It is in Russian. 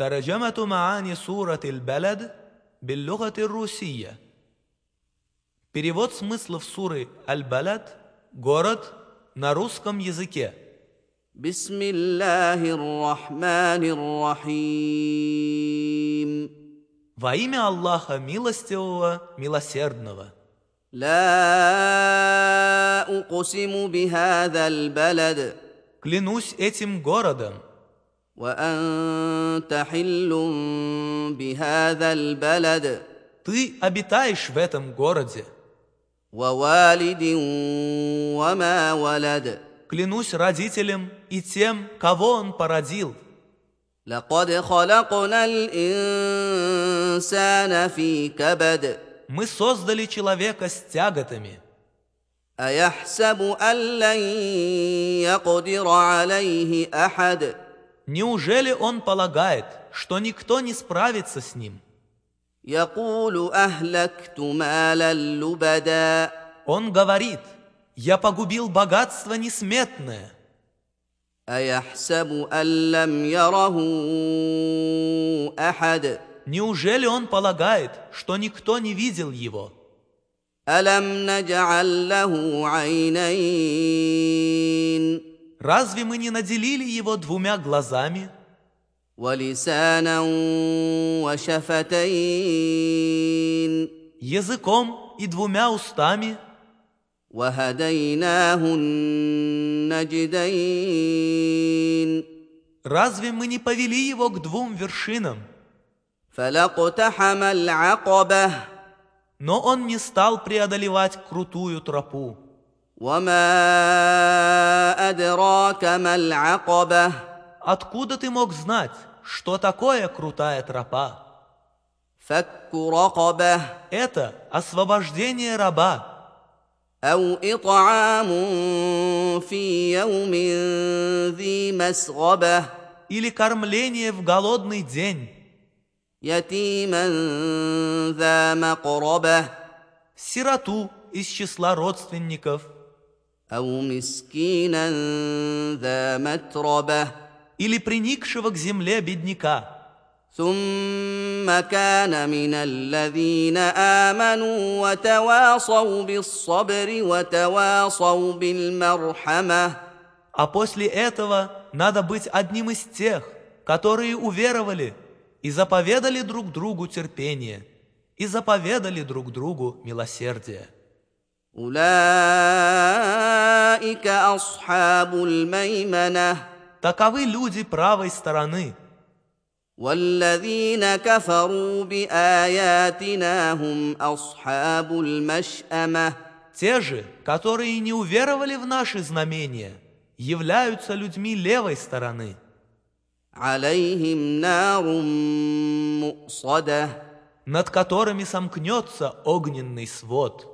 ترجمة معاني سورة البلد باللغة الروسية Перевод смыслов суры Аль-Балад «Город» на русском языке. بسم الله الرحمن الرحيم Во имя Аллаха Милостивого, Милосердного. لا أقسم بهذا البلد Клянусь этим городом, وأنت حل بهذا البلد ты обитаешь в этом городе. ووالد وما ولد Клянусь родителям и тем, кого он породил. لقد خلقنا الإنسان في كبد Мы создали человека с тяготами. أيحسب أن لن يقدر عليه أحد Неужели он полагает, что никто не справится с ним? يقول أهلكت مالا لبدا Он говорит, я погубил богатство несметное. أيحسب أن لم يره أحد Неужели он полагает, что никто не видел его? ألم نجعل له عينين Разве мы не наделили его двумя глазами? Языком и двумя устами. Разве мы не повели его к двум вершинам? Но он не стал преодолевать крутую тропу. Откуда ты мог знать, что такое крутая тропа? فك رقبة Это освобождение раба أو إطعام في يوم ذي مسغبة или кормление в голодный день, يتيما ذا مقربة сироту из числа родственников أو مسكينا ذا متربة или приникшего к земле бедняка. ثم كان من الذين آمنوا وتواصوا بالصبر وتواصوا بالمرحمة А после этого надо быть одним из тех, которые уверовали и заповедали друг другу терпение, и заповедали друг другу милосердие. أولئك أصحاب الميمنة Таковы люди правой стороны, والذين كفروا بآياتنا هم أصحاب المشأمة те же, которые не уверовали в наши знамения, являются людьми левой стороны. عليهم نار مؤصده над которыми сомкнется огненный свод.